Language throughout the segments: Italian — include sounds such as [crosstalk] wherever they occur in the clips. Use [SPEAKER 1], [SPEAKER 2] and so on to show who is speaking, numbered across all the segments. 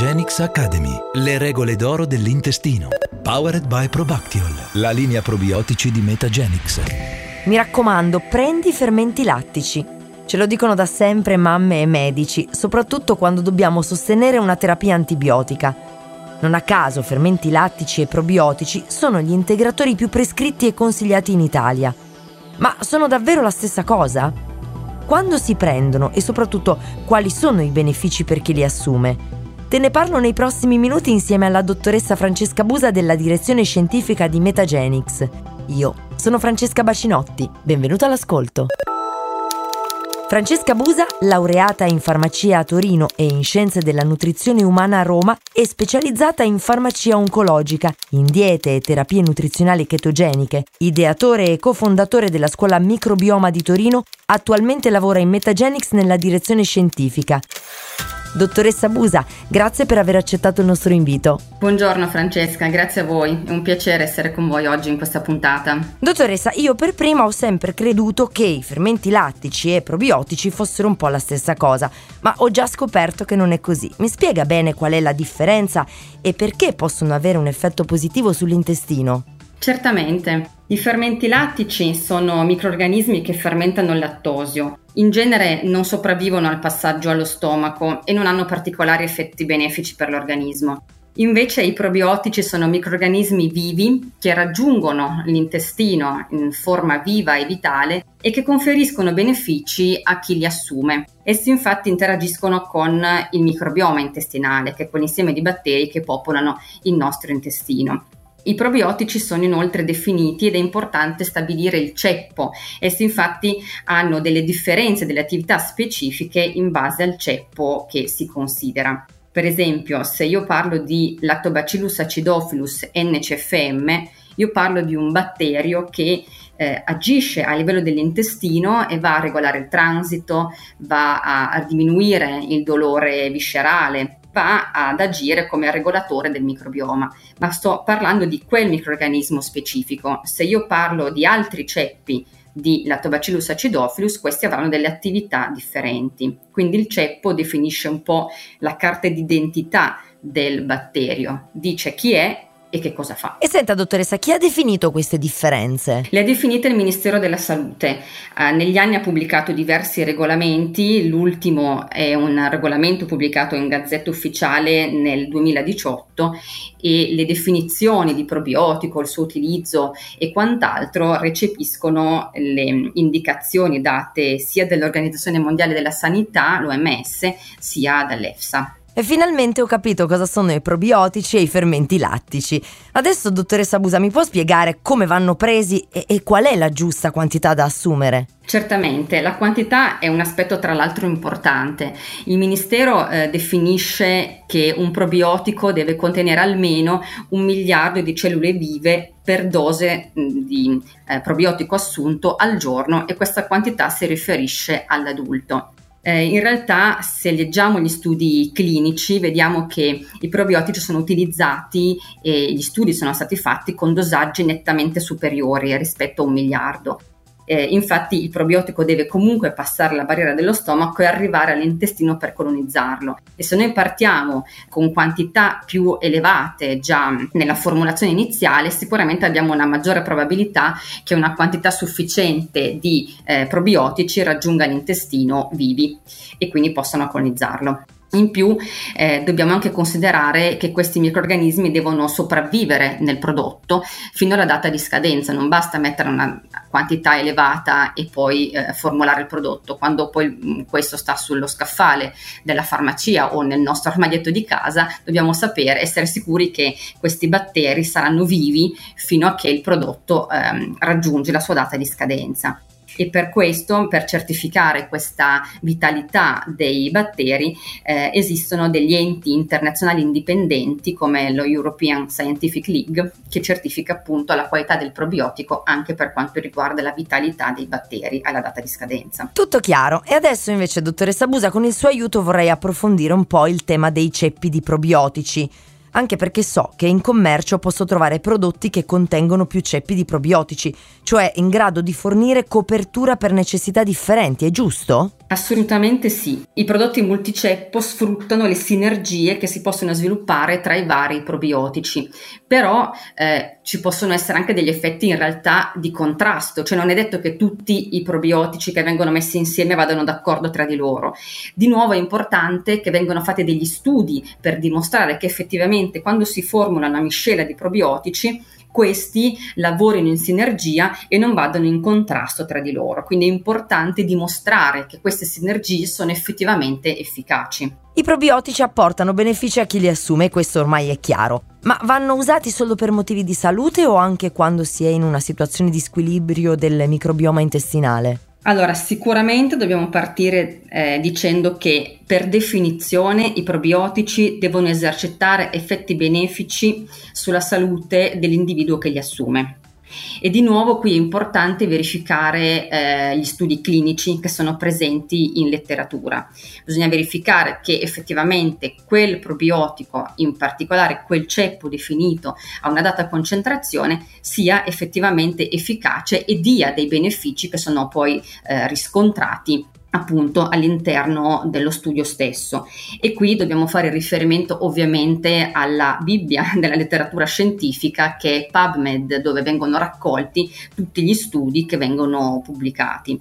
[SPEAKER 1] Metagenix Academy. Le regole d'oro dell'intestino. Powered by Probactiol. La linea probiotici di Metagenix.
[SPEAKER 2] Mi raccomando, prendi fermenti lattici. Ce lo dicono da sempre mamme e medici, soprattutto quando dobbiamo sostenere una terapia antibiotica. Non a caso fermenti lattici e probiotici sono gli integratori più prescritti e consigliati in Italia. Ma sono davvero la stessa cosa? Quando si prendono e soprattutto quali sono i benefici per chi li assume? Te ne parlo nei prossimi minuti insieme alla dottoressa Francesca Busa della direzione scientifica di Metagenix. Io sono Francesca Bacinotti, benvenuta all'ascolto. Francesca Busa, laureata in farmacia a Torino e in scienze della nutrizione umana a Roma, è specializzata in farmacia oncologica, in diete e terapie nutrizionali chetogeniche, ideatore e cofondatore della scuola microbioma di Torino, attualmente lavora in Metagenix nella direzione scientifica. Dottoressa Busa, grazie per aver accettato il nostro invito.
[SPEAKER 3] Buongiorno Francesca, grazie a voi, è un piacere essere con voi oggi in questa puntata.
[SPEAKER 2] Dottoressa, io per prima ho sempre creduto che i fermenti lattici e probiotici fossero un po' la stessa cosa, ma ho già scoperto che non è così. Mi spiega bene qual è la differenza e perché possono avere un effetto positivo sull'intestino?
[SPEAKER 3] Certamente. I fermenti lattici sono microrganismi che fermentano il lattosio. In genere non sopravvivono al passaggio allo stomaco e non hanno particolari effetti benefici per l'organismo. Invece i probiotici sono microrganismi vivi che raggiungono l'intestino in forma viva e vitale e che conferiscono benefici a chi li assume. Essi infatti interagiscono con il microbioma intestinale, che è quell'insieme di batteri che popolano il nostro intestino. I probiotici sono inoltre definiti ed è importante stabilire il ceppo. Essi infatti hanno delle differenze, delle attività specifiche in base al ceppo che si considera. Per esempio, se io parlo di Lactobacillus acidophilus NCFM, io parlo di un batterio che eh, agisce a livello dell'intestino e va a regolare il transito, va a, a diminuire il dolore viscerale, va ad agire come regolatore del microbioma, ma sto parlando di quel microorganismo specifico. Se io parlo di altri ceppi di Lactobacillus acidophilus, questi avranno delle attività differenti. Quindi il ceppo definisce un po' la carta d'identità del batterio, dice chi è e che cosa fa.
[SPEAKER 2] E senta dottoressa, chi ha definito queste differenze?
[SPEAKER 3] Le ha definite il Ministero della Salute. Eh, negli anni ha pubblicato diversi regolamenti, l'ultimo è un regolamento pubblicato in Gazzetta Ufficiale nel 2018 e le definizioni di probiotico, il suo utilizzo e quant'altro recepiscono le indicazioni date sia dall'Organizzazione Mondiale della Sanità, l'OMS, sia dall'EFSA.
[SPEAKER 2] E finalmente ho capito cosa sono i probiotici e i fermenti lattici. Adesso, dottoressa Busa, mi può spiegare come vanno presi e, e qual è la giusta quantità da assumere?
[SPEAKER 3] Certamente, la quantità è un aspetto tra l'altro importante. Il Ministero eh, definisce che un probiotico deve contenere almeno un miliardo di cellule vive per dose mh, di eh, probiotico assunto al giorno e questa quantità si riferisce all'adulto. Eh, in realtà, se leggiamo gli studi clinici, vediamo che i probiotici sono utilizzati e gli studi sono stati fatti con dosaggi nettamente superiori rispetto a un miliardo. Eh, infatti il probiotico deve comunque passare la barriera dello stomaco e arrivare all'intestino per colonizzarlo. E se noi partiamo con quantità più elevate già nella formulazione iniziale, sicuramente abbiamo una maggiore probabilità che una quantità sufficiente di eh, probiotici raggiunga l'intestino vivi e quindi possano colonizzarlo. In più eh, dobbiamo anche considerare che questi microrganismi devono sopravvivere nel prodotto fino alla data di scadenza, non basta mettere una quantità elevata e poi eh, formulare il prodotto, quando poi mh, mm, questo sta sullo scaffale della farmacia o nel nostro armadietto di casa, dobbiamo sapere, essere sicuri che questi batteri saranno vivi fino a che il prodotto ehm, raggiunge la sua data di scadenza e per questo, per certificare questa vitalità dei batteri, eh, esistono degli enti internazionali indipendenti come lo European Scientific League che certifica appunto la qualità del probiotico anche per quanto riguarda la vitalità dei batteri alla data di scadenza.
[SPEAKER 2] Tutto chiaro. E adesso invece, dottoressa Busa, con il suo aiuto vorrei approfondire un po' il tema dei ceppi di probiotici anche perché so che in commercio posso trovare prodotti che contengono più ceppi di probiotici, cioè in grado di fornire copertura per necessità differenti, è giusto?
[SPEAKER 3] Assolutamente sì. I prodotti multiceppo sfruttano le sinergie che si possono sviluppare tra i vari probiotici, però eh, ci possono essere anche degli effetti in realtà di contrasto, cioè non è detto che tutti i probiotici che vengono messi insieme vadano d'accordo tra di loro. Di nuovo è importante che vengano fatti degli studi per dimostrare che effettivamente quando si formula una miscela di probiotici questi lavorino in sinergia e non vadano in contrasto tra di loro. Quindi è importante dimostrare che queste sinergie sono effettivamente efficaci.
[SPEAKER 2] I probiotici apportano benefici a chi li assume, questo ormai è chiaro. Ma vanno usati solo per motivi di salute o anche quando si è in una situazione di squilibrio del microbioma intestinale?
[SPEAKER 3] Allora, sicuramente dobbiamo partire eh, dicendo che per definizione i probiotici devono esercitare effetti benefici sulla salute dell'individuo che li assume. E di nuovo qui è importante verificare eh, gli studi clinici che sono presenti in letteratura. Bisogna verificare che effettivamente quel probiotico, in particolare quel ceppo definito a una data concentrazione, sia effettivamente efficace e dia dei benefici che sono poi eh, riscontrati appunto all'interno dello studio stesso e qui dobbiamo fare riferimento ovviamente alla Bibbia [laughs] della letteratura scientifica che è PubMed dove vengono raccolti tutti gli studi che vengono pubblicati.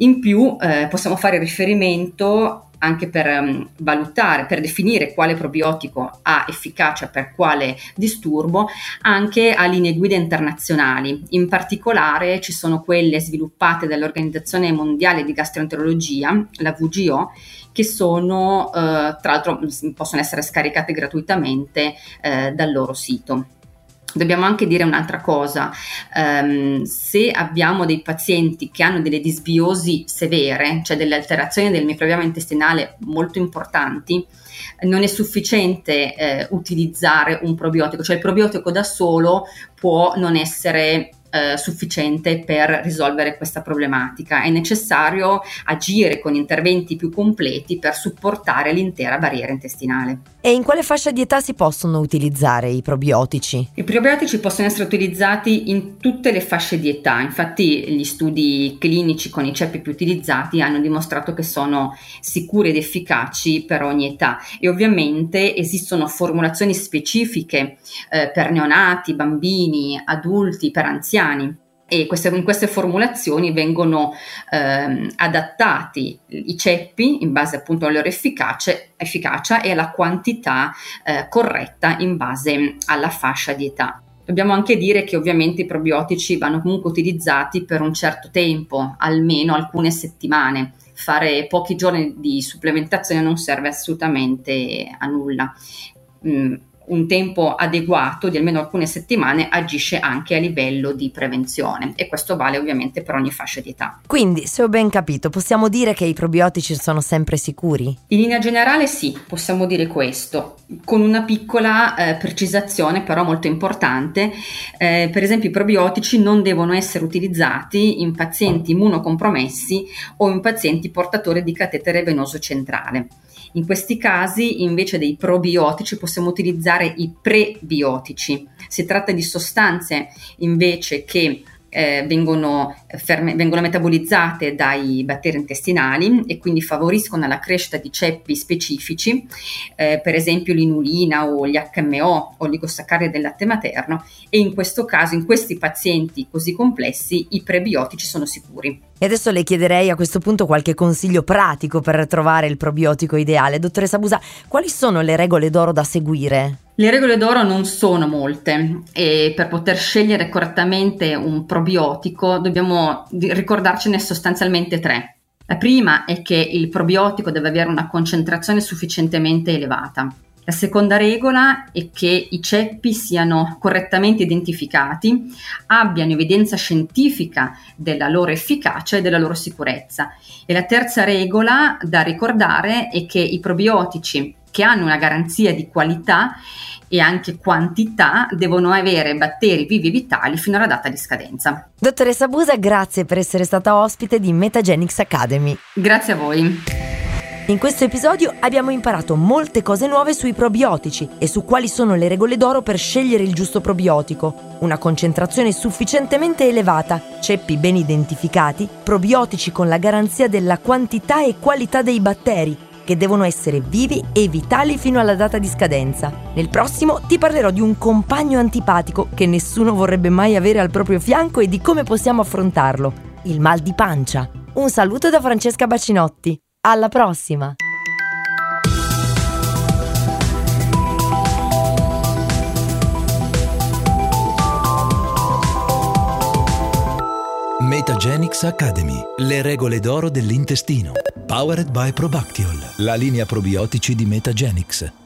[SPEAKER 3] In più eh, possiamo fare riferimento anche per um, valutare, per definire quale probiotico ha efficacia per quale disturbo, anche a linee guida internazionali. In particolare ci sono quelle sviluppate dall'Organizzazione Mondiale di Gastroenterologia, la VGO, che sono, eh, tra l'altro, possono essere scaricate gratuitamente eh, dal loro sito. Dobbiamo anche dire un'altra cosa, um, se abbiamo dei pazienti che hanno delle disbiosi severe, cioè delle alterazioni del microbioma intestinale molto importanti, non è sufficiente eh, utilizzare un probiotico, cioè il probiotico da solo può non essere eh, sufficiente per risolvere questa problematica. È necessario agire con interventi più completi per supportare l'intera barriera intestinale.
[SPEAKER 2] E in quale fascia di età si possono utilizzare i probiotici?
[SPEAKER 3] I probiotici possono essere utilizzati in tutte le fasce di età, infatti gli studi clinici con i ceppi più utilizzati hanno dimostrato che sono sicuri ed efficaci per ogni età e ovviamente esistono formulazioni specifiche eh, per neonati, bambini, adulti, per anziani anziani e queste, in queste formulazioni vengono ehm, adattati i ceppi in base appunto alla loro efficacia, efficacia e alla quantità eh, corretta in base alla fascia di età. Dobbiamo anche dire che ovviamente i probiotici vanno comunque utilizzati per un certo tempo, almeno alcune settimane. Fare pochi giorni di supplementazione non serve assolutamente a nulla. Mm un tempo adeguato di almeno alcune settimane agisce anche a livello di prevenzione e questo vale ovviamente per ogni fascia di età.
[SPEAKER 2] Quindi, se ho ben capito, possiamo dire che i probiotici sono sempre sicuri?
[SPEAKER 3] In linea generale sì, possiamo dire questo, con una piccola eh, precisazione però molto importante. Eh, per esempio i probiotici non devono essere utilizzati in pazienti immunocompromessi o in pazienti portatori di catetere venoso centrale. In questi casi, invece dei probiotici, possiamo utilizzare i prebiotici. Si tratta di sostanze invece che eh, vengono, ferme, vengono, metabolizzate dai batteri intestinali e quindi favoriscono la crescita di ceppi specifici, eh, per esempio l'inulina o gli HMO o l'igosaccaride del latte materno e in questo caso, in questi pazienti così complessi, i prebiotici sono sicuri.
[SPEAKER 2] E adesso le chiederei a questo punto qualche consiglio pratico per trovare il probiotico ideale. Dottoressa Busa, quali sono le regole d'oro da seguire?
[SPEAKER 3] Le regole d'oro non sono molte e per poter scegliere correttamente un probiotico dobbiamo ricordarcene sostanzialmente tre. La prima è che il probiotico deve avere una concentrazione sufficientemente elevata. La seconda regola è che i ceppi siano correttamente identificati, abbiano evidenza scientifica della loro efficacia e della loro sicurezza. E la terza regola da ricordare è che i probiotici che hanno una garanzia di qualità e anche quantità devono avere batteri vivi e vitali fino alla data di scadenza.
[SPEAKER 2] Dottoressa Busa, grazie per essere stata ospite di Metagenics Academy.
[SPEAKER 3] Grazie a voi.
[SPEAKER 2] In questo episodio abbiamo imparato molte cose nuove sui probiotici e su quali sono le regole d'oro per scegliere il giusto probiotico. Una concentrazione sufficientemente elevata, ceppi ben identificati, probiotici con la garanzia della quantità e qualità dei batteri, che devono essere vivi e vitali fino alla data di scadenza. Nel prossimo ti parlerò di un compagno antipatico che nessuno vorrebbe mai avere al proprio fianco e di come possiamo affrontarlo, il mal di pancia. Un saluto da Francesca Bacinotti. Alla prossima!
[SPEAKER 1] Metagenics Academy. Le regole d'oro dell'intestino. Powered by Probactiol. La linea probiotici di Metagenics.